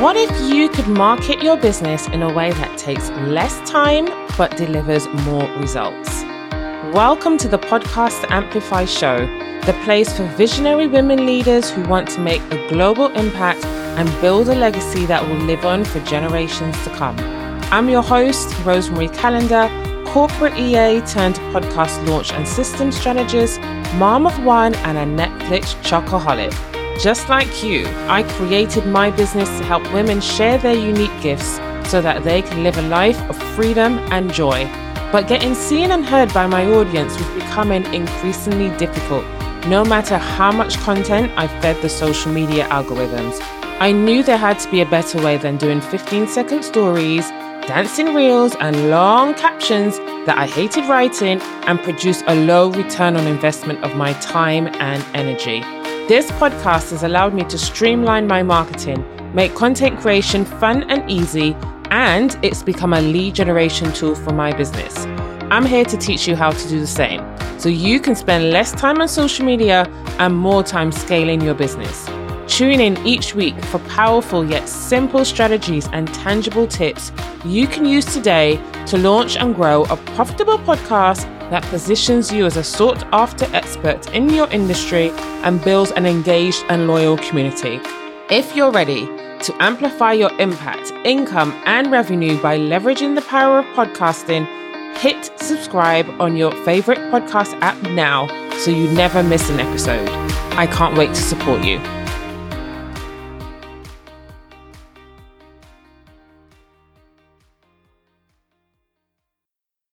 What if you could market your business in a way that takes less time but delivers more results? Welcome to the Podcast Amplify Show, the place for visionary women leaders who want to make a global impact and build a legacy that will live on for generations to come. I'm your host, Rosemary Calendar, corporate EA turned podcast launch and systems strategist, mom of one, and a Netflix chocoholic. Just like you, I created my business to help women share their unique gifts so that they can live a life of freedom and joy. But getting seen and heard by my audience was becoming increasingly difficult, no matter how much content I fed the social media algorithms. I knew there had to be a better way than doing 15 second stories, dancing reels, and long captions that I hated writing and produced a low return on investment of my time and energy. This podcast has allowed me to streamline my marketing, make content creation fun and easy, and it's become a lead generation tool for my business. I'm here to teach you how to do the same so you can spend less time on social media and more time scaling your business. Tune in each week for powerful yet simple strategies and tangible tips you can use today to launch and grow a profitable podcast that positions you as a sought after expert in your industry and builds an engaged and loyal community. If you're ready to amplify your impact, income, and revenue by leveraging the power of podcasting, hit subscribe on your favorite podcast app now so you never miss an episode. I can't wait to support you.